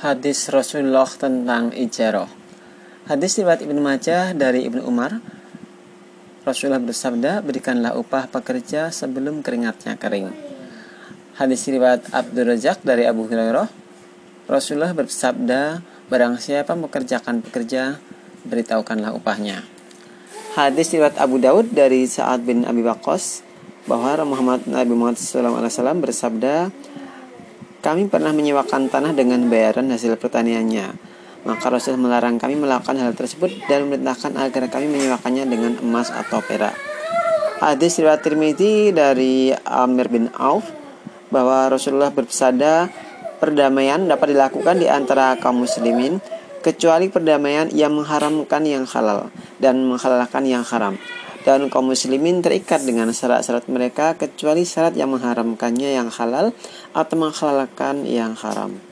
Hadis Rasulullah tentang ijarah. Hadis riwayat Ibnu Majah dari Ibnu Umar. Rasulullah bersabda, "Berikanlah upah pekerja sebelum keringatnya kering." Hadis riwayat Abdul Razak dari Abu Hurairah. Rasulullah bersabda, "Barang siapa mengerjakan pekerja, beritahukanlah upahnya." Hadis riwayat Abu Daud dari Sa'ad bin Abi Waqqas bahwa Muhammad Nabi Muhammad SAW bersabda, kami pernah menyewakan tanah dengan bayaran hasil pertaniannya. Maka Rasul melarang kami melakukan hal tersebut dan memerintahkan agar kami menyewakannya dengan emas atau perak. Hadis riwayat Tirmidzi dari Amir bin Auf bahwa Rasulullah bersabda perdamaian dapat dilakukan di antara kaum muslimin kecuali perdamaian yang mengharamkan yang halal dan menghalalkan yang haram dan kaum muslimin terikat dengan syarat-syarat mereka kecuali syarat yang mengharamkannya yang halal atau menghalalkan yang haram.